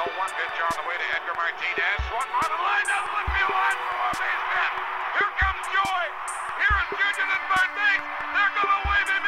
0-1 pitch on the way to Edgar Martinez. Swung on the line, doesn't look me one for a base hit. Here comes Joey. Here is Junior third base. They're going to wave him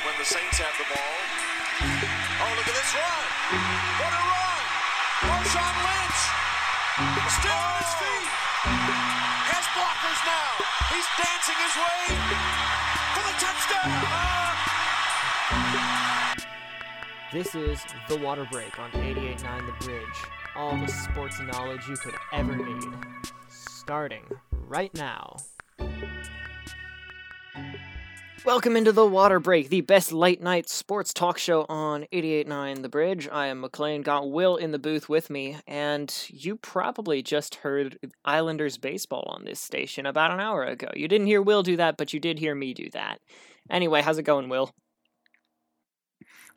when the Saints have the ball. Oh, look at this run! What a run! Marshawn Lynch still on his feet. Has blockers now. He's dancing his way for the touchdown. This is The Water Break on 88.9 The Bridge. All the sports knowledge you could ever need. Starting right now. Welcome into The Water Break, the best late night sports talk show on 88.9 The Bridge. I am McLean, got Will in the booth with me, and you probably just heard Islanders baseball on this station about an hour ago. You didn't hear Will do that, but you did hear me do that. Anyway, how's it going, Will?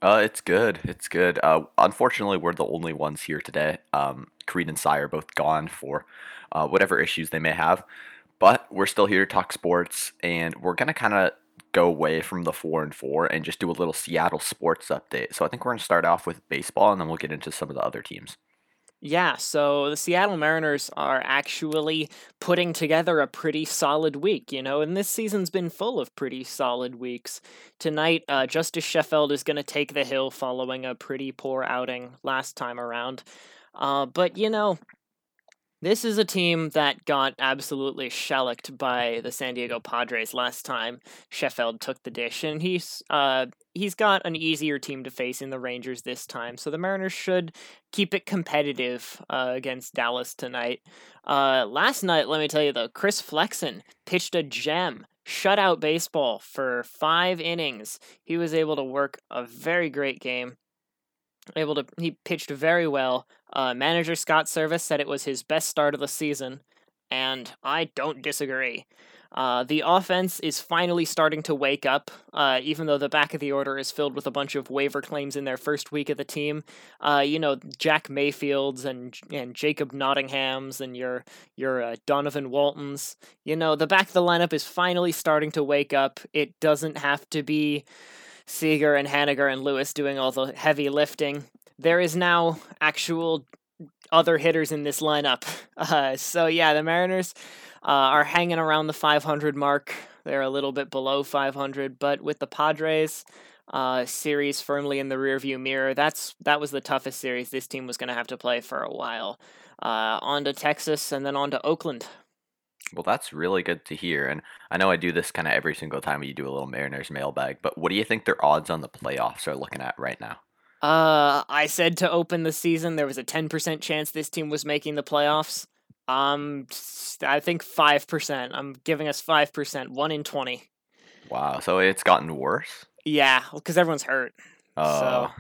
Uh, it's good. It's good. Uh, unfortunately, we're the only ones here today. Um, Creed and Cy are both gone for uh, whatever issues they may have, but we're still here to talk sports, and we're gonna kind of go away from the four and four and just do a little Seattle sports update. So I think we're gonna start off with baseball, and then we'll get into some of the other teams. Yeah, so the Seattle Mariners are actually putting together a pretty solid week, you know, and this season's been full of pretty solid weeks. Tonight, uh, Justice Sheffield is going to take the hill following a pretty poor outing last time around. Uh, but, you know, this is a team that got absolutely shellacked by the San Diego Padres last time Sheffield took the dish, and he's uh he's got an easier team to face in the Rangers this time. So the Mariners should keep it competitive uh, against Dallas tonight. Uh, last night, let me tell you though, Chris Flexen pitched a gem. Shutout baseball for five innings. He was able to work a very great game able to he pitched very well. Uh, manager Scott Servais said it was his best start of the season, and I don't disagree. Uh, the offense is finally starting to wake up, uh, even though the back of the order is filled with a bunch of waiver claims in their first week of the team. Uh, you know, Jack Mayfields and and Jacob Nottinghams and your your uh, Donovan Waltons. You know, the back of the lineup is finally starting to wake up. It doesn't have to be Seager and Haniger and Lewis doing all the heavy lifting. There is now actual other hitters in this lineup. Uh, so yeah, the Mariners uh, are hanging around the 500 mark. They're a little bit below 500, but with the Padres uh, series firmly in the rearview mirror, that's that was the toughest series this team was going to have to play for a while. Uh, on to Texas and then on to Oakland. Well, that's really good to hear. And I know I do this kind of every single time you do a little Mariners mailbag, but what do you think their odds on the playoffs are looking at right now? Uh, I said to open the season there was a 10% chance this team was making the playoffs. Um, I think 5%. I'm giving us 5%, 1 in 20. Wow. So it's gotten worse? Yeah, because everyone's hurt. Oh, so,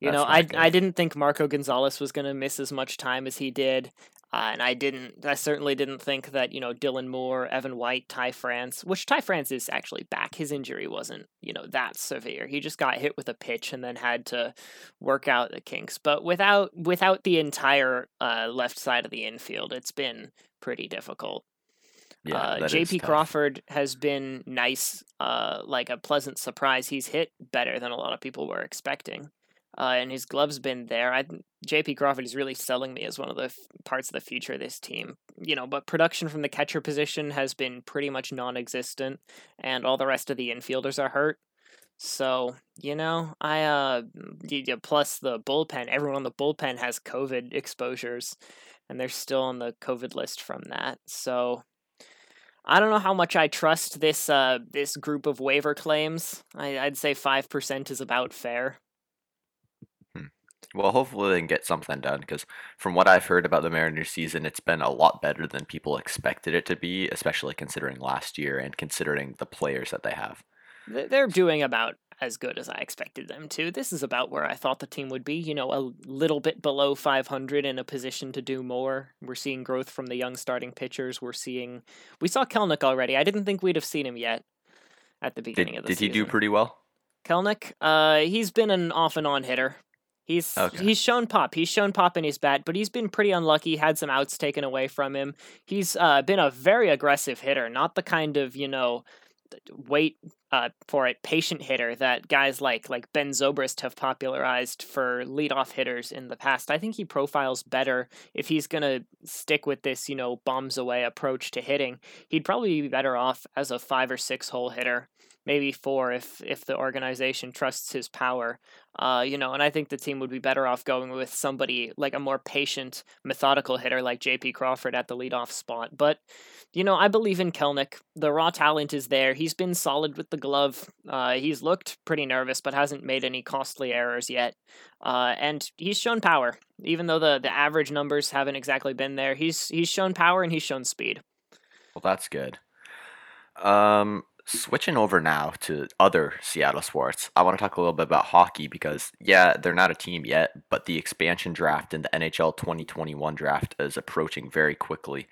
you know, I, good. I didn't think Marco Gonzales was going to miss as much time as he did. Uh, and I didn't, I certainly didn't think that, you know, Dylan Moore, Evan White, Ty France, which Ty France is actually back. His injury wasn't, you know, that severe. He just got hit with a pitch and then had to work out the kinks. But without, without the entire uh, left side of the infield, it's been pretty difficult. yeah. uh, JP. Crawford has been nice, uh, like a pleasant surprise. He's hit better than a lot of people were expecting. Uh, and his glove's been there. I JP Crawford is really selling me as one of the f- parts of the future of this team. You know, but production from the catcher position has been pretty much non-existent, and all the rest of the infielders are hurt. So you know, I uh, plus the bullpen. Everyone on the bullpen has COVID exposures, and they're still on the COVID list from that. So I don't know how much I trust this uh this group of waiver claims. I, I'd say five percent is about fair. Well, hopefully they can get something done because from what I've heard about the Mariners season, it's been a lot better than people expected it to be, especially considering last year and considering the players that they have. They're doing about as good as I expected them to. This is about where I thought the team would be. You know, a little bit below 500 in a position to do more. We're seeing growth from the young starting pitchers. We're seeing. We saw Kelenic already. I didn't think we'd have seen him yet at the Did, beginning of the did he do pretty well? Kelenic, uh, he's been an off and on hitter. He's Okay. he's shown pop. He's shown pop in his bat, but he's been pretty unlucky. Had some outs taken away from him. He's uh, been a very aggressive hitter, not the kind of you know wait uh, for it patient hitter that guys like like Ben Zobrist have popularized for leadoff hitters in the past. I think he profiles better if he's gonna stick with this you know bombs away approach to hitting. He'd probably be better off as a five or six hole hitter maybe four if if the organization trusts his power. Uh, you know, and I think the team would be better off going with somebody like a more patient, methodical hitter like J.P. Crawford at the leadoff spot. But you know, I believe in Kelenic. The raw talent is there. He's been solid with the glove. Uh, he's looked pretty nervous, but hasn't made any costly errors yet. Uh, and he's shown power, even though the the average numbers haven't exactly been there. He's he's shown power and he's shown speed. Well, that's good. Um, switching over now to other Seattle sports, I want to talk a little bit about hockey because, yeah, they're not a team yet, but the expansion draft and the NHL 2021 draft is approaching very quickly.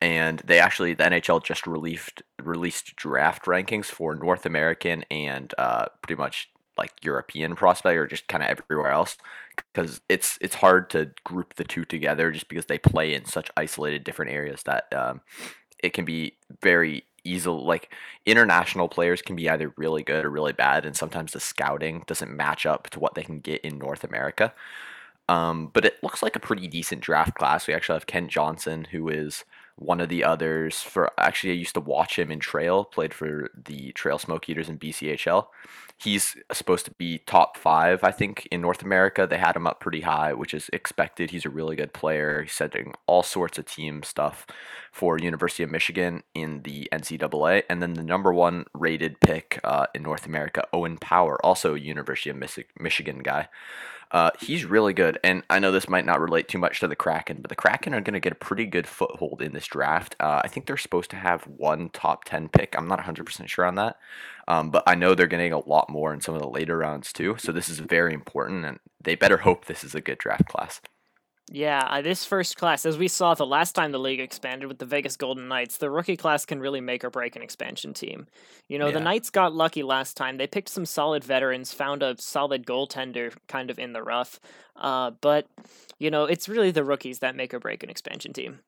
And they actually, the NHL just released released draft rankings for North American and uh, pretty much like European prospect or just kind of everywhere else because it's it's hard to group the two together just because they play in such isolated different areas that um, it can be very easy like international players can be either really good or really bad and sometimes the scouting doesn't match up to what they can get in North America. Um, but it looks like a pretty decent draft class. We actually have Kent Johnson, who is one of the others for actually I used to watch him in Trail, played for the Trail Smoke Eaters in BCHL. He's supposed to be top five, I think, in North America. They had him up pretty high, which is expected. He's a really good player. He's setting all sorts of team stuff for University of Michigan in the NCAA. And then the number one rated pick uh, in North America, Owen Power, also University of Michigan guy. Uh, he's really good, and I know this might not relate too much to the Kraken, but the Kraken are going to get a pretty good foothold in this draft. Uh, I think they're supposed to have one top 10 pick. I'm not 100% sure on that, um, but I know they're getting a lot more in some of the later rounds too, so this is very important, and they better hope this is a good draft class. Yeah, uh, this first class, as we saw the last time the league expanded with the Vegas Golden Knights, the rookie class can really make or break an expansion team. You know, the Knights got lucky last time. They picked some solid veterans, found a solid goaltender kind of in the rough. Uh, but, you know, it's really the rookies that make or break an expansion team.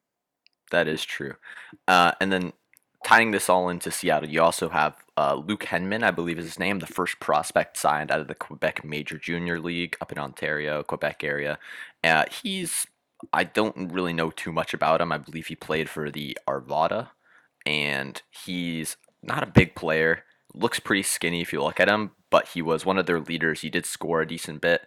That is true. Uh, and then tying this all into Seattle, you also have uh, Luke Henman, I believe is his name, the first prospect signed out of the Quebec Major Junior League up in Ontario, Quebec area. Uh, he's, I don't really know too much about him. I believe he played for the Armada, and he's not a big player. Looks pretty skinny if you look at him, but he was one of their leaders. He did score a decent bit,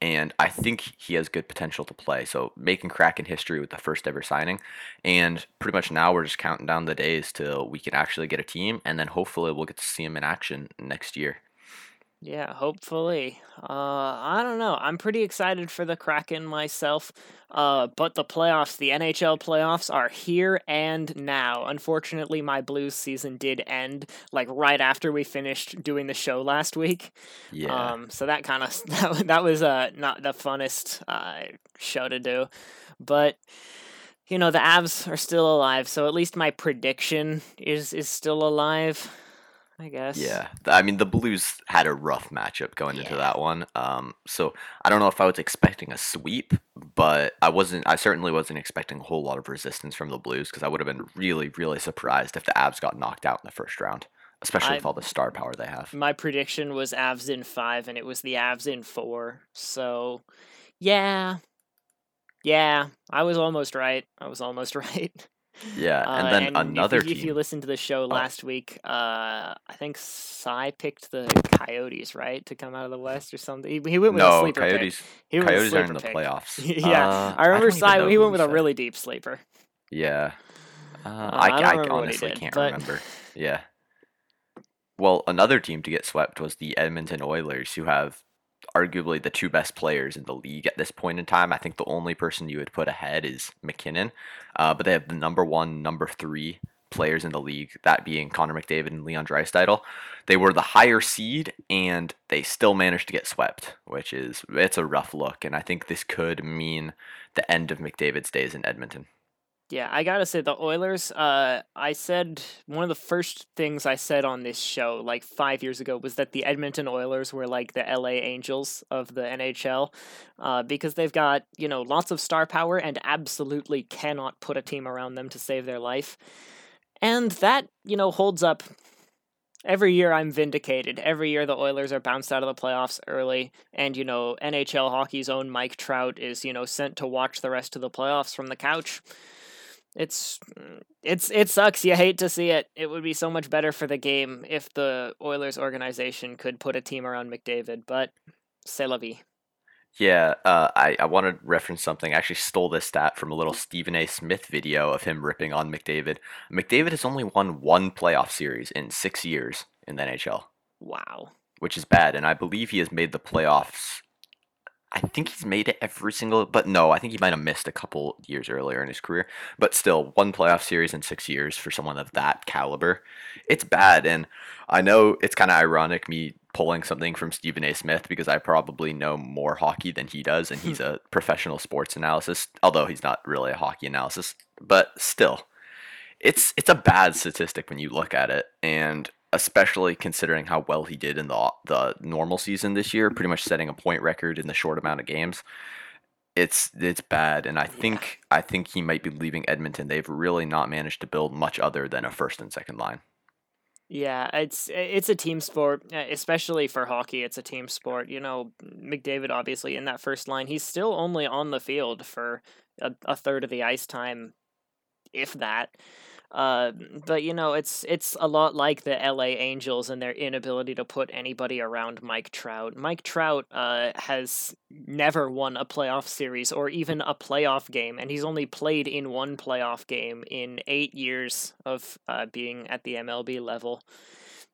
and I think he has good potential to play. So making Kraken history with the first ever signing, and pretty much now we're just counting down the days till we can actually get a team, and then hopefully we'll get to see him in action next year. Yeah, hopefully. Uh, I don't know. I'm pretty excited for the Kraken myself. Uh, but the playoffs, the NHL playoffs, are here and now. Unfortunately, my Blues season did end like right after we finished doing the show last week. Yeah, Um, so that kind of that, that was uh not the funnest uh show to do, but you know the Avs are still alive, so at least my prediction is is still alive. I guess. yeah. I mean, the Blues had a rough matchup going into that one. Um, so I don't know if I was expecting a sweep, but I wasn't. I certainly wasn't expecting a whole lot of resistance from the Blues because I would have been really, really surprised if the Avs got knocked out in the first round, especially I- with all the star power they have. My prediction was Avs in five, and it was the Avs in four. So, yeah, yeah, I was almost right. I was almost right. Yeah, Uh, and then if another you- team. Oh. If you listened to the show last week, uh, I think Cy picked the Coyotes, right, to come out of the West or something. He, he went with a no, sleeper pick. Coyotes. He went Coyotes are in the pick. playoffs. yeah, Uh, I remember don't Cy. He went with a really deep sleeper. Yeah. Uh, Uh, I, I I remember what he honestly did, can't but- remember. Yeah. Well, another team to get swept was the Edmonton Oilers, who have arguably the two best players in the league at this point in time. I think the only person you would put ahead is MacKinnon, uh, but they have the number one, number three players in the league, that being Connor McDavid and Leon Draisaitl. They were the higher seed, and they still managed to get swept, which is it's a rough look, and I think this could mean the end of McDavid's days in Edmonton. Yeah, I gotta say the Oilers. Uh, I said one of the first things I said on this show like five years ago was that the Edmonton Oilers were like the LA Angels of the NHL, uh, because they've got you know lots of star power and absolutely cannot put a team around them to save their life, and that you know holds up. Every year I'm vindicated. Every year the Oilers are bounced out of the playoffs early, and you know NHL hockey's own Mike Trout is you know sent to watch the rest of the playoffs from the couch it's it's it sucks. You hate to see it. It would be so much better for the game if the Oilers organization could put a team around McDavid, but c'est la vie. Yeah, uh, I, I want to reference something. I actually stole this stat from a little Stephen A. Smith video of him ripping on McDavid. McDavid has only won one playoff series in six years in the NHL, Wow. which is bad. And I believe he has made the playoffs. I think he's made it every single, but no, I think he might have missed a couple years earlier in his career. But still, one playoff series in six years for someone of that caliber, it's bad. And I know it's kind of ironic me pulling something from Stephen A. Smith because I probably know more hockey than he does, and he's a professional sports analyst, although he's not really a hockey analysis. But still, it's it's a bad statistic when you look at it, and especially considering how well he did in the the normal season this year, pretty much setting a point record in the short amount of games. It's it's bad, and I think I think he might be leaving Edmonton. They've really not managed to build much other than a first and second line. Yeah, it's it's a team sport, especially for hockey. It's a team sport. You know, McDavid obviously in that first line, he's still only on the field for a, a third of the ice time, if that. Uh, but you know, it's it's a lot like the LA Angels and their inability to put anybody around Mike Trout. Mike Trout uh, has never won a playoff series or even a playoff game, and he's only played in one playoff game in eight years of uh, being at the MLB level.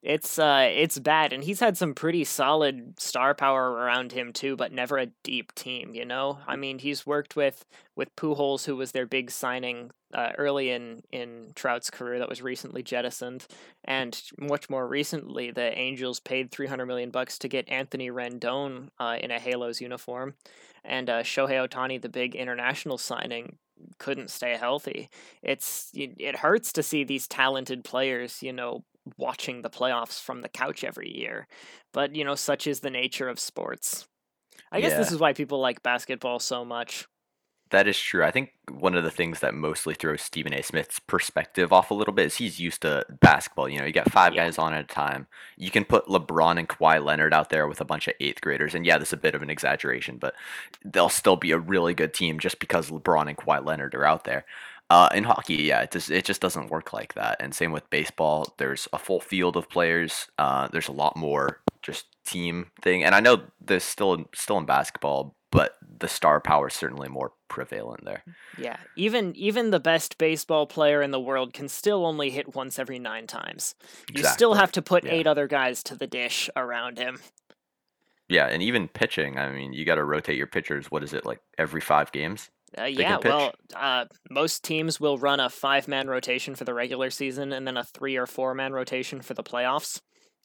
It's uh, it's bad, and he's had some pretty solid star power around him too, but never a deep team. You know, I mean, he's worked with with Pujols, who was their big signing uh, early in in Trout's career that was recently jettisoned, and much more recently, the Angels paid three hundred million bucks to get Anthony Rendon uh, in a Halos uniform, and uh, Shohei Ohtani, the big international signing, couldn't stay healthy. It's it hurts to see these talented players, you know, watching the playoffs from the couch every year. But, you know, such is the nature of sports. I guess this is why people like basketball so much. That is true. I think one of the things that mostly throws Stephen A. Smith's perspective off a little bit is he's used to basketball. You know, you got five Yeah. guys on at a time. You can put LeBron and Kawhi Leonard out there with a bunch of eighth graders, and yeah, this is a bit of an exaggeration, but they'll still be a really good team just because LeBron and Kawhi Leonard are out there. Uh, in hockey, yeah, it just it just doesn't work like that. And same with baseball. There's a full field of players. Uh, there's a lot more just team thing. And I know there's still in, still in basketball, but the star power is certainly more prevalent there. Yeah, even even the best baseball player in the world can still only hit once every 9 times. You still have to put Yeah. 8 other guys to the dish around him. Yeah, and even pitching. I mean, you got to rotate your pitchers. What is it like every five games? Uh, yeah, well, uh, most teams will run a five man rotation for the regular season and then a three or four man rotation for the playoffs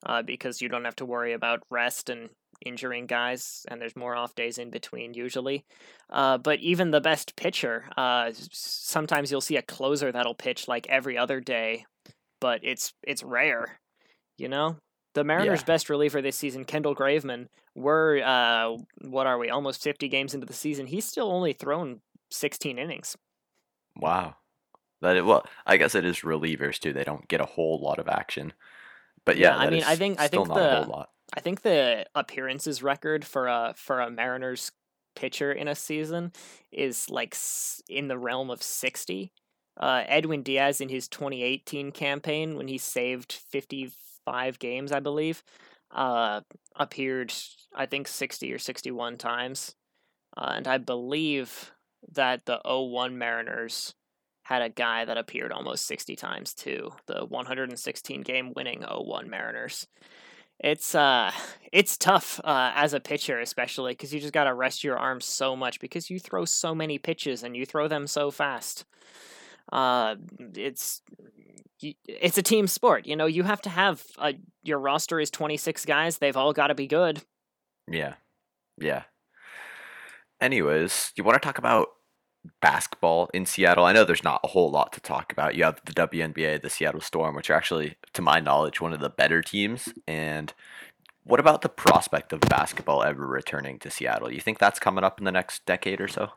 uh, because you don't have to worry about rest and injuring guys, and there's more off days in between usually. Uh, but even the best pitcher, uh, sometimes you'll see a closer that'll pitch like every other day, but it's it's rare, you know. The Mariners' Yeah. best reliever this season, Kendall Graveman, we're uh, what are we? Almost fifty games into the season. He's still only thrown 16 innings. Wow. That it, well, I guess it is relievers too. They don't get a whole lot of action. But Yeah, yeah, I mean, I think- I think the- I think the appearances record for a for a Mariners pitcher in a season is like in the realm of 60. Uh, Edwin Diaz in his 2018 campaign when he saved 55 games, I believe, uh, appeared I think 60 or 61 times. Uh, and I believe that the 01 Mariners had a guy that appeared almost 60 times too. The 116 game winning 01 Mariners. It's uh it's tough uh as a pitcher especially cuz you just got to rest your arms so much because you throw so many pitches and you throw them so fast. Uh it's it's a team sport. You know, you have to have a, your roster is 26 guys. They've all got to be good. Yeah. Yeah. Anyways, you want to talk about basketball in Seattle? I know there's not a whole lot to talk about. You have the WNBA, the Seattle Storm, which are actually, to my knowledge, one of the better teams. And what about the prospect of basketball ever returning to Seattle? You think that's coming up in the next decade or so?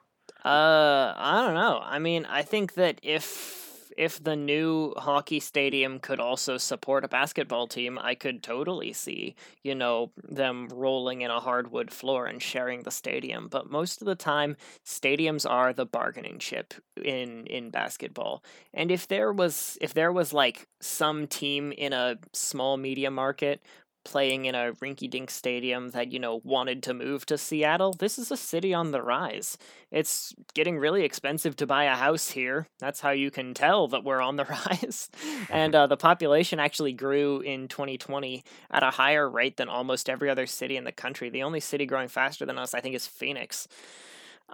Uh, I don't know. I mean, I think that if if the new hockey stadium could also support a basketball team, I could totally see, you know, them rolling in a hardwood floor and sharing the stadium. But most of the time, stadiums are the bargaining chip in in basketball. And if there was if there was like some team in a small media market playing in a rinky dink stadium that, you know, wanted to move to Seattle, this is a city on the rise. It's getting really expensive to buy a house here. That's how you can tell that we're on the rise. and uh, the population actually grew in 2020 at a higher rate than almost every other city in the country. The only city growing faster than us, I think, is Phoenix.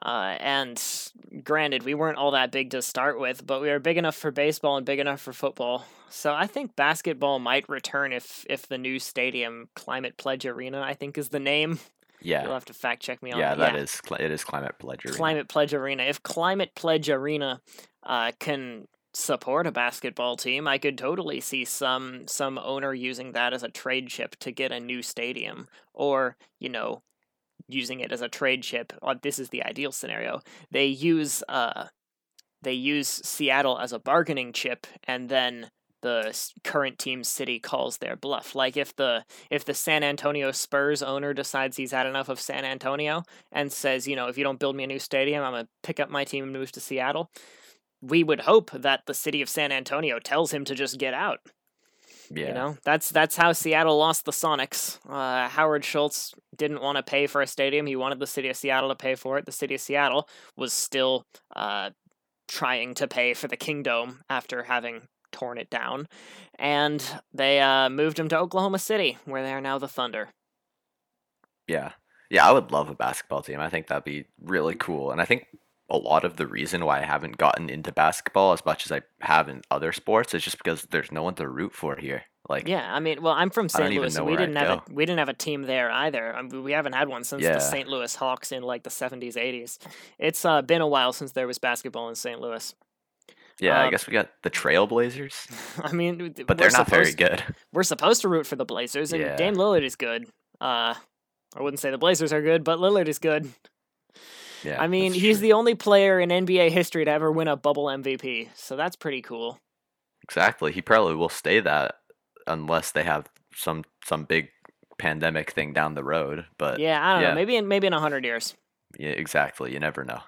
Uh, and granted, we weren't all that big to start with, but we were big enough for baseball and big enough for football. So I think basketball might return if if the new stadium, Climate Pledge Arena, I think is the name. Yeah. You'll have to fact check me on that. yeah, that. that is it is Climate Pledge Arena. Climate Pledge Arena. If Climate Pledge Arena uh, can support a basketball team, I could totally see some some owner using that as a trade chip to get a new stadium, or you know, using it as a trade chip. uh, This is the ideal scenario. They use uh, they use Seattle as a bargaining chip, and then the current team city calls their bluff. Like if the if the San Antonio Spurs owner decides he's had enough of San Antonio and says, you know, if you don't build me a new stadium, I'm gonna pick up my team and move to Seattle. We would hope that the city of San Antonio tells him to just get out. Yeah. You know, that's that's how Seattle lost the Sonics. Uh, Howard Schultz didn't want to pay for a stadium. He wanted the city of Seattle to pay for it. The city of Seattle was still uh, trying to pay for the Kingdome after having torn it down, and they uh, moved him to Oklahoma City, where they are now the Thunder. Yeah. Yeah, I would love a basketball team. I think that'd be really cool. And I think a lot of the reason why I haven't gotten into basketball as much as I have in other sports is just because there's no one to root for here. Like Yeah, I mean, well, I'm from St. Louis, and we where I'd didn't have go. a, we didn't have a team there either. I mean, we haven't had one since Yeah. the St. Louis Hawks in like the 70s, 80s. It's uh, been a while since there was basketball in St. Louis. yeah, uh, I guess we got the Trailblazers, I mean, but they're not very good. We're supposed to root for the Blazers, and Yeah. Dame Lillard is good. Uh, I wouldn't say the Blazers are good, but Lillard is good. Yeah. I mean, he's true. the only player in NBA history to ever win a bubble MVP, so that's pretty cool. Exactly. He probably will stay that unless they have some some big pandemic thing down the road. But yeah, I don't yeah. know. Maybe in maybe in a hundred years. Yeah, exactly. You never know.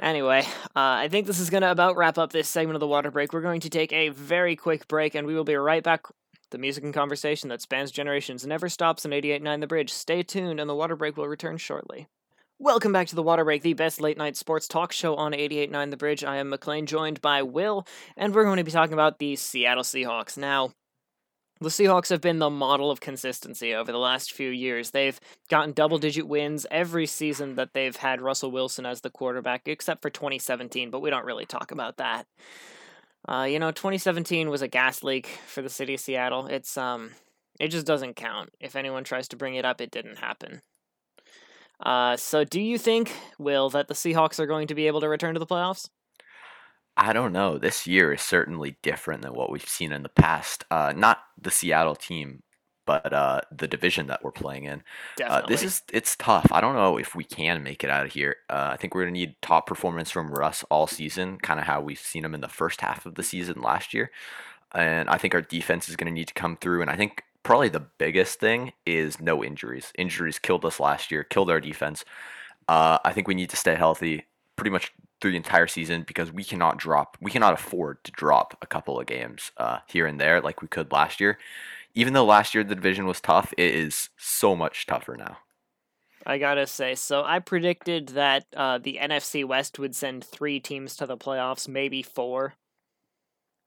Anyway, uh, I think this is going to about wrap up this segment of the water break. We're going to take a very quick break, and we will be right back. The music and conversation that spans generations never stops on 88.9 The Bridge. Stay tuned, and the water break will return shortly. Welcome back to the Water Break, the best late night sports talk show on 88.9 The Bridge. I am McLean, joined by Will, and we're going to be talking about the Seattle Seahawks. Now, the Seahawks have been the model of consistency over the last few years. They've gotten double digit wins every season that they've had Russell Wilson as the quarterback, except for 2017, but we don't really talk about that. Uh, you know, 2017 was a gas leak for the city of Seattle. It's um it just doesn't count. If anyone tries to bring it up, it didn't happen. Uh, so do you think, Will, that the Seahawks are going to be able to return to the playoffs? I don't know. This year is certainly different than what we've seen in the past. Uh, not the Seattle team, but uh, the division that we're playing in. Definitely. Uh, this is it's tough. I don't know if we can make it out of here. Uh, I think we're gonna need top performance from Russ all season, kind of how we've seen him in the first half of the season last year. And I think our defense is gonna need to come through. And I think probably the biggest thing is no injuries. Injuries killed us last year, killed our defense. Uh, I think we need to stay healthy pretty much through the entire season because we cannot drop. We cannot afford to drop a couple of games uh, here and there like we could last year. Even though last year the division was tough, it is so much tougher now. I gotta say. So I predicted that uh, the NFC West would send three teams to the playoffs, maybe four.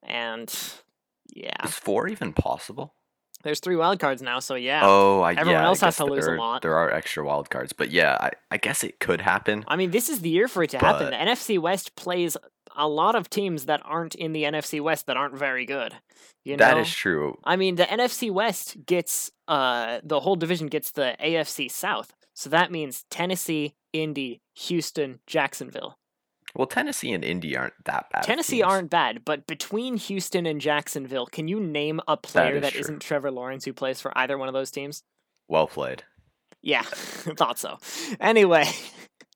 And yeah, Is four even possible? There's three wild cards now, so yeah. Oh, I Everyone yeah, I else has guess to lose a there, lot. There are extra wild cards, but yeah, I, I guess it could happen. I mean, this is the year for it to happen. The NFC West plays a lot of teams that aren't in the NFC West that aren't very good. You know, That is true. I mean, the NFC West gets uh the whole division gets the AFC South. So that means Tennessee, Indy, Houston, Jacksonville. Well, Tennessee and Indy aren't that bad. Tennessee teams. aren't bad, but between Houston and Jacksonville, can you name a player is that not Trevor Lawrence who plays for either one of those teams? well played. Yeah, thought so. Anyway,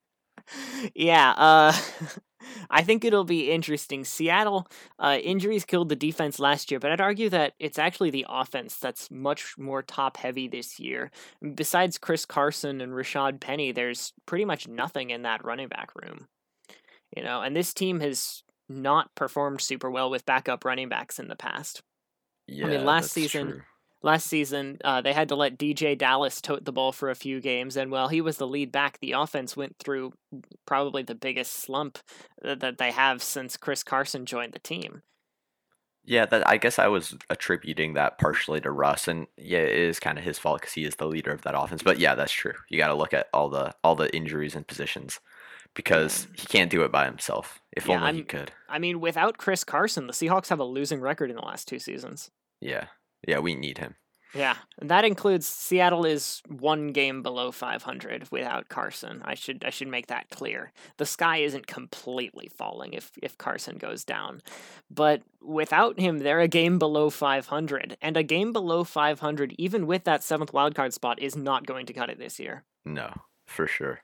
yeah, uh, I think it'll be interesting. Seattle uh, injuries killed the defense last year, but I'd argue that it's actually the offense that's much more top heavy this year. Besides Chris Carson and Rashaad Penny, there's pretty much nothing in that running back room. You know, and this team has not performed super well with backup running backs in the past. Yeah, I mean, last season, true. Last season, uh, they had to let DeeJay Dallas tote the ball for a few games, and while he was the lead back, the offense went through probably the biggest slump that that they have since Chris Carson joined the team. Yeah, that I guess I was attributing that partially to Russ, and yeah, it is kind of his fault because he is the leader of that offense. But yeah, that's true. You got to look at all the all the injuries and positions because he can't do it by himself. If Yeah, only he I'm- could. I mean, without Chris Carson, the Seahawks have a losing record in the last two seasons. Yeah, yeah, we need him. Yeah, and that includes Seattle is one game below 500 without Carson. I should I should make that clear. The sky isn't completely falling if if Carson goes down, but without him, they're a game below 500, and a game below 500, even with that seventh wildcard spot, is not going to cut it this year. No, for sure.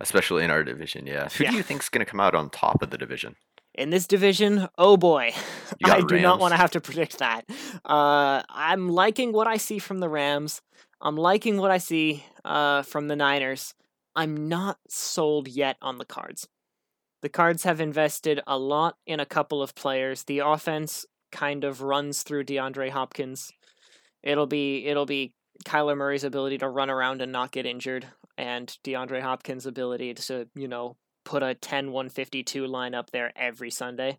Especially in our division, yeah. Who Yeah. do you think's going to come out on top of the division? In this division, oh boy, I got do not want to have to predict that. Uh, I'm liking what I see from the Rams. I'm liking what I see uh, from the Niners. I'm not sold yet on the Cards. The Cards have invested a lot in a couple of players. The offense kind of runs through DeAndre Hopkins. It'll be it'll be Kyler Murray's ability to run around and not get injured, and DeAndre Hopkins' ability to you know put a 10-152 line up there every Sunday.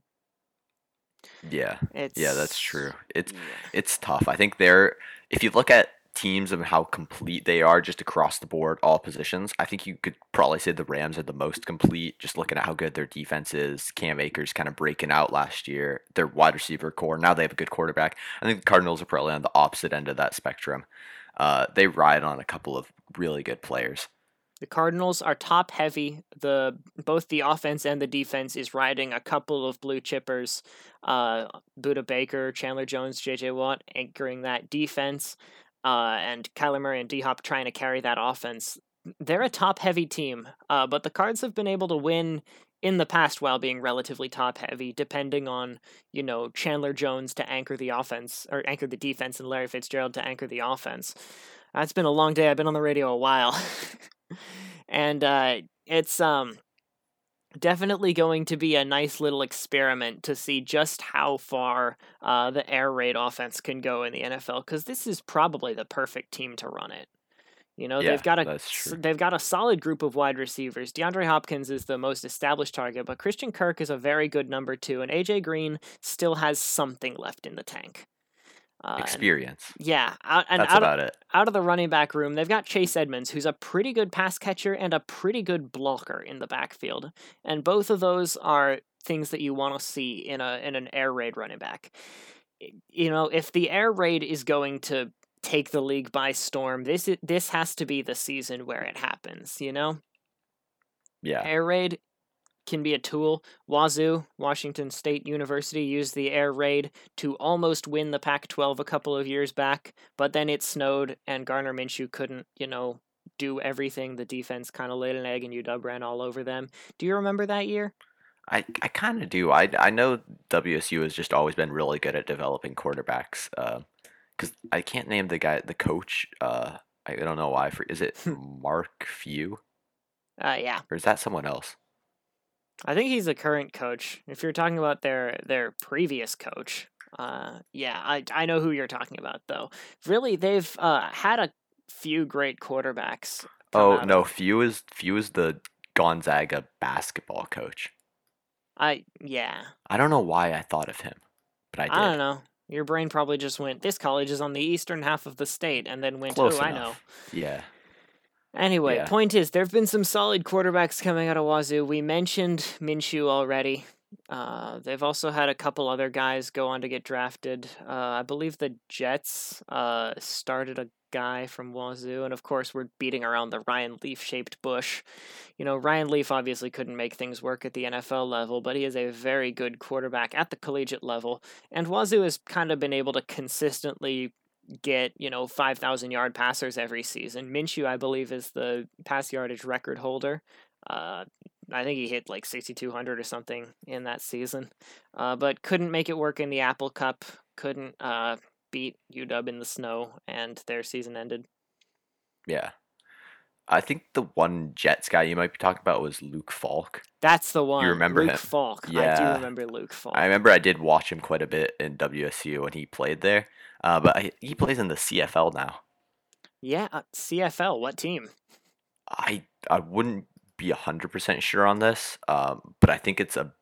Yeah, It's yeah, that's true. It's yeah. it's tough. I think they're if you look at teams and how complete they are just across the board, all positions, I think you could probably say the Rams are the most complete. Just looking at how good their defense is, Cam Akers kind of breaking out last year. Their wide receiver corps now they have a good quarterback. I think the Cardinals are probably on the opposite end of that spectrum. Uh, they ride on a couple of really good players. The Cardinals are top heavy. The both the offense and the defense is riding a couple of blue chippers. Uh, Budda Baker, Chandler Jones, J.J. Watt anchoring that defense, uh, and Kyler Murray and D Hop trying to carry that offense. They're a top heavy team, uh, but the Cards have been able to win in the past while being relatively top heavy, depending on you know Chandler Jones to anchor the offense or anchor the defense, and Larry Fitzgerald to anchor the offense. That's been a long day. I've been on the radio a while. and uh, it's um definitely going to be a nice little experiment to see just how far uh, the air raid offense can go in the NFL because this is probably the perfect team to run it. You know, Yeah, they've got a that's s- true. they've got a solid group of wide receivers. DeAndre Hopkins is the most established target, but Christian Kirk is a very good number two, and AJ Green still has something left in the tank. Uh, and- Experience. yeah, out, and That's out of, it. out of the running back room, they've got Chase Edmonds, who's a pretty good pass catcher and a pretty good blocker in the backfield. And both of those are things that you want to see in a in an air raid running back. You know, if the air raid is going to take the league by storm, this this has to be the season where it happens, you know? Yeah. Air raid can be a tool. Wazoo, Washington State University, used the air raid to almost win the Pac 12 a couple of years back, but then it snowed and Gardner Minshew couldn't, you know, do everything. The defense kind of laid an egg and UW ran all over them. Do you remember that year? I, I kind of do. I, I know WSU has just always been really good at developing quarterbacks. Uh, Because I can't name the guy, the coach. Uh, I don't know why. For, is it Mark Few Uh, yeah. or is that someone else? I think he's the current coach. If you're talking about their their previous coach, uh, yeah, I I know who you're talking about though. Really, they've uh, had a few great quarterbacks Oh no, of. Few is Few is the Gonzaga basketball coach. I yeah. I don't know why I thought of him, but I did. I don't know. Your brain probably just went, this college is on the eastern half of the state, and then went, Close oh, I know. Yeah. Anyway, Yeah. point is, there have been some solid quarterbacks coming out of Wazoo. We mentioned Minshew already. Uh, they've also had a couple other guys go on to get drafted. Uh, I believe the Jets uh, started a guy from Wazoo, and of course, we're beating around the Ryan Leaf shaped bush. You know, Ryan Leaf obviously couldn't make things work at the NFL level, but he is a very good quarterback at the collegiate level, and Wazoo has kind of been able to consistently get, you know, 5,000 yard passers every season. Minshew, I believe, is the pass yardage record holder. Uh, I think he hit like 6,200 or something in that season, uh, but couldn't make it work in the Apple Cup, couldn't uh, beat UW in the snow, and their season ended. Yeah. I think the one Jets guy you might be talking about was Luke Falk. That's the one. You remember Luke him? Falk. I do remember Luke Falk. I remember I did watch him quite a bit in WSU when he played there, uh, but I, he plays in the CFL now. Yeah, uh, CFL. What team? I I wouldn't be hundred percent sure on this, um, but I think it's a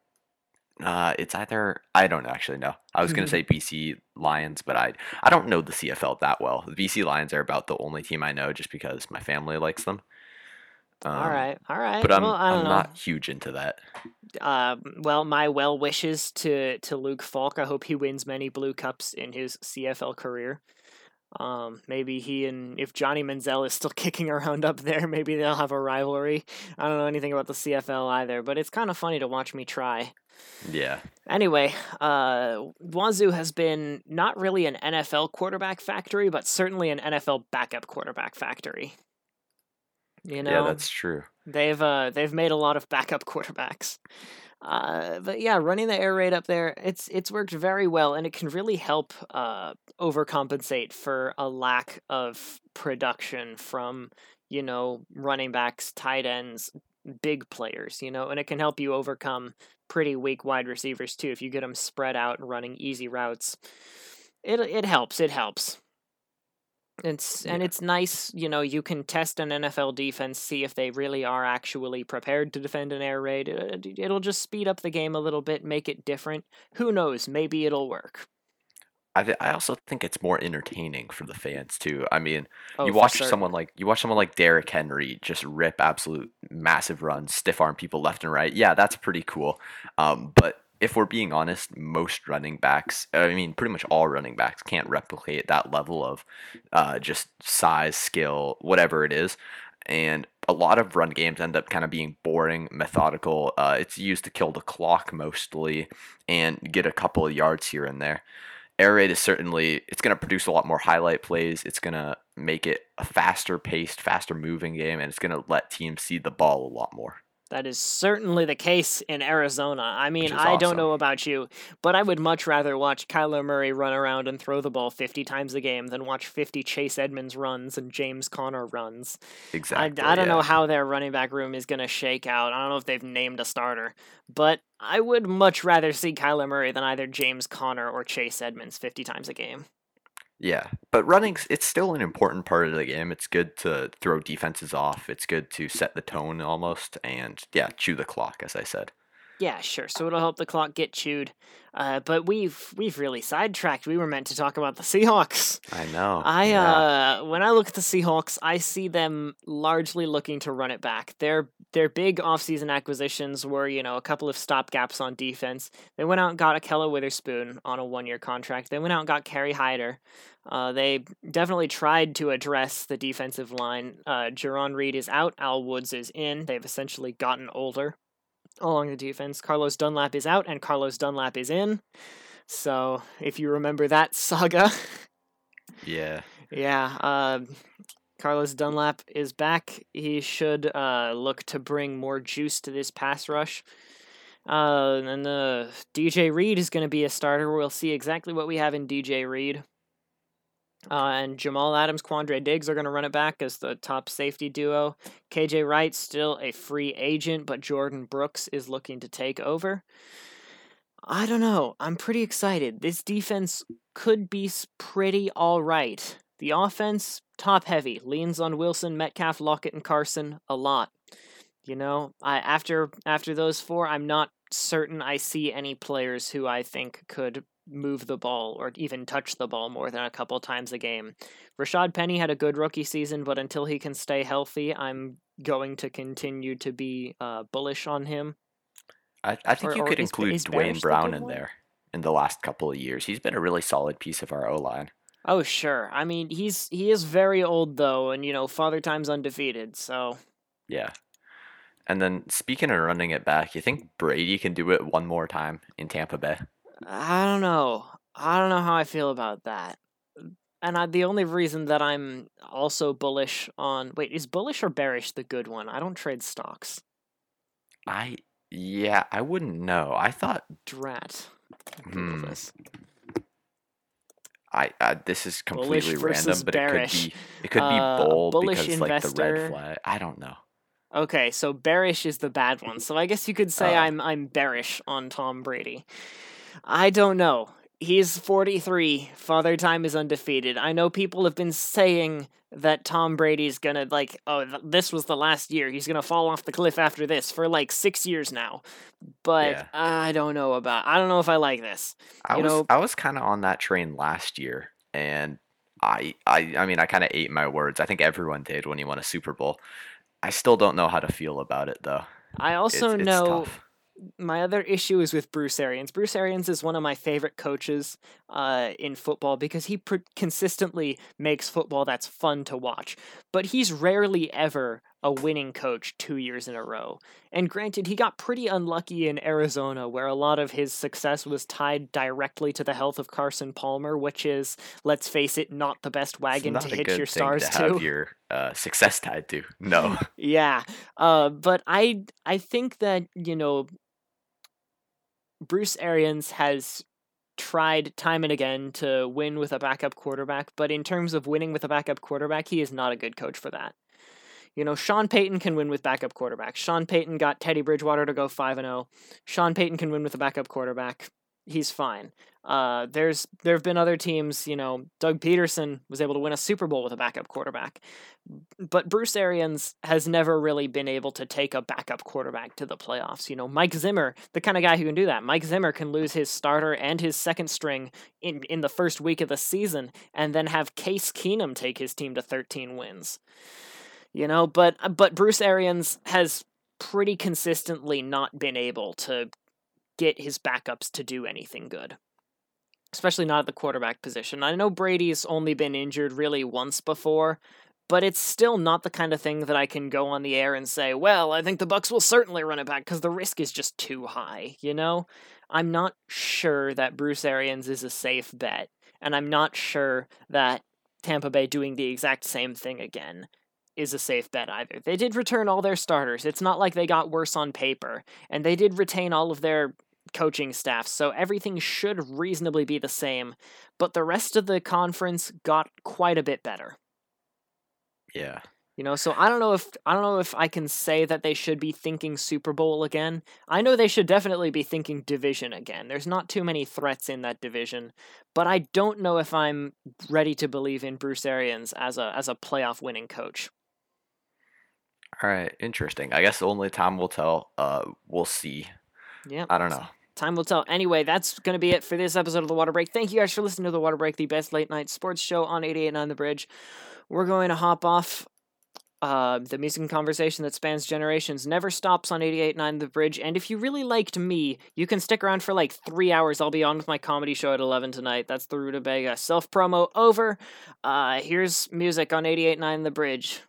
uh, it's either I don't actually know. I was gonna say BC Lions, but I I don't know the CFL that well. The BC Lions are about the only team I know, just because my family likes them. Um, all right, all right. but I'm well, I know. not huge into that. Uh, well, my well wishes to to Luke Falk. I hope he wins many blue cups in his CFL career. Um, maybe he and if Johnny Manziel is still kicking around up there, maybe they'll have a rivalry. I don't know anything about the CFL either, but it's kind of funny to watch me try. Yeah, Anyway, uh, Wazoo has been not really an NFL quarterback factory, but certainly an NFL backup quarterback factory. You know, yeah, that's true. They've uh they've made a lot of backup quarterbacks. Uh, but yeah, running the air raid up there, it's it's worked very well, and it can really help uh overcompensate for a lack of production from you know running backs, tight ends, big players. You know, and it can help you overcome pretty weak wide receivers too if you get them spread out and running easy routes. It it helps. It helps. It's and it's nice, you know, you can test an NFL defense, see if they really are actually prepared to defend an air raid. Uh, It'll just speed up the game a little bit, make it different. Who knows? Maybe it'll work. I th- I also think it's more entertaining for the fans too. I mean, Oh, you watch someone like you watch someone like Derrick Henry just rip absolute massive runs, stiff arm people left and right. Yeah, that's pretty cool. Um, but if we're being honest, most running backs, I mean, pretty much all running backs can't replicate that level of uh, just size, skill, whatever it is. And a lot of run games end up kind of being boring, methodical. Uh, it's used to kill the clock mostly and get a couple of yards here and there air raid is certainly it's going to produce a lot more highlight plays it's going to make it a faster paced faster moving game and it's going to let teams see the ball a lot more That is certainly the case in Arizona. I mean, I don't know about you, but I would much rather watch Kyler Murray run around and throw the ball 50 times a game than watch 50 Chase Edmonds runs and James Conner runs. exactly I, I don't know how their running back room is going to shake out. I don't know if they've named a starter, but I would much rather see Kyler Murray than either James Conner or Chase Edmonds 50 times a game. Yeah but running's it's still an important part of the game it's good to throw defenses off it's good to set the tone almost and yeah chew the clock as i said Yeah, sure. So it'll help the clock get chewed. Uh, but we've we've really sidetracked. We were meant to talk about the Seahawks. i know I yeah. uh when I look at the Seahawks, I see them largely looking to run it back. Their their big offseason acquisitions were, you know, a couple of stopgaps on defense. They went out and got Ahkello Witherspoon on a one year contract. They went out and got Kerry Hyder. Uh, they definitely tried to address the defensive line. Uh, Jarran Reed is out. Al Woods is in. They've essentially gotten older along the defense. Carlos Dunlap is out, and Carlos Dunlap is in. So if you remember that saga, yeah yeah, uh, Carlos Dunlap is back. He should uh, look to bring more juice to this pass rush. Uh, and uh, DJ Reed is going to be a starter. We'll see exactly what we have in DJ Reed. Uh, and Jamal Adams, Quandre Diggs are going to run it back as the top safety duo. KJ Wright still a free agent, but Jordyn Brooks is looking to take over. I don't know. I'm pretty excited. This defense could be pretty all right. The offense, top heavy, leans on Wilson, Metcalf, Lockett, and Carson a lot. You know, I after after those four, I'm not certain I see any players who I think could move the ball or even touch the ball more than a couple times a game. Rashaad Penny had a good rookie season, but until he can stay healthy, I'm going to continue to be uh, bullish on him. I, I think Or- you could include is Duane Brown in there in the last couple of years. He's been a really solid piece of our O line. Oh sure, I mean he's he is very old though, and you know Father Time's undefeated, so Yeah. And then speaking of running it back, you think Brady can do it one more time in Tampa Bay? I don't know. I don't know how I feel about that. And I, the only reason that I'm also bullish on wait is bullish or bearish the good one? I don't trade stocks. I yeah, I wouldn't know. I thought Drat. Hmm. I, I this is completely random, but it could be it could be Uh, bold bullish because like the red flag. I don't know. Okay, so bearish is the bad one. So I guess you could say Oh. I'm I'm bearish on Tom Brady. I don't know. He's 43. Father Time is undefeated. I know people have been saying that Tom Brady's gonna like, oh, th- this was the last year. He's gonna fall off the cliff after this for like six years now. But Yeah. I don't know about. I don't know if I like this. I You was know- I was kind of on that train last year, and I I I mean I kind of ate my words. I think everyone did when he won a Super Bowl. I still don't know how to feel about it though. I It's, also it's know tough. My other issue is with Bruce Arians. Bruce Arians is one of my favorite coaches uh, in football because he pr- consistently makes football that's fun to watch. But he's rarely ever a winning coach two years in a row. And granted, he got pretty unlucky in Arizona, where a lot of his success was tied directly to the health of Carson Palmer, which is, let's face it, not the best wagon to a hitch good your thing stars to have your uh, success tied to. No. yeah, uh, but I I think that you know Bruce Arians has tried time and again to win with a backup quarterback, but in terms of winning with a backup quarterback, he is not a good coach for that. You know, Sean Payton can win with backup quarterbacks. Sean Payton got Teddy Bridgewater to go 5 and 0. Sean Payton can win with a backup quarterback. He's fine. Uh, there's there have been other teams, you know, Doug Pederson was able to win a Super Bowl with a backup quarterback. But Bruce Arians has never really been able to take a backup quarterback to the playoffs. You know, Mike Zimmer, the kind of guy who can do that. Mike Zimmer can lose his starter and his second string in, in the first week of the season and then have Case Keenum take his team to 13 wins. You know, but but Bruce Arians has pretty consistently not been able to get his backups to do anything good. Especially not at the quarterback position. I know Brady's only been injured really once before, but it's still not the kind of thing that I can go on the air and say, "Well, I think the Bucs will certainly run it back because the risk is just too high." You know, I'm not sure that Bruce Arians is a safe bet, and I'm not sure that Tampa Bay doing the exact same thing again is a safe bet either. They did return all their starters. It's not like they got worse on paper, and they did retain all of their coaching staff, so everything should reasonably be the same, but the rest of the conference got quite a bit better. Yeah. You know, so I don't know if I don't know if I can say that they should be thinking Super Bowl again. I know they should definitely be thinking division again. There's not too many threats in that division, but I don't know if I'm ready to believe in Bruce Arians as a as a playoff winning coach. All right. Interesting. I guess only time will tell. Uh, we'll see. Yeah. I don't know. Time will tell. Anyway, that's going to be it for this episode of The Water Break. Thank you guys for listening to The Water Break, the best late night sports show on eighty-eight 88.9 The Bridge. We're going to hop off. Uh, the music and conversation that spans generations never stops on 88.9 The Bridge. And if you really liked me, you can stick around for like three hours. I'll be on with my comedy show at 11 tonight. That's the Rutabaga self promo over. Uh, here's music on 88.9 The Bridge.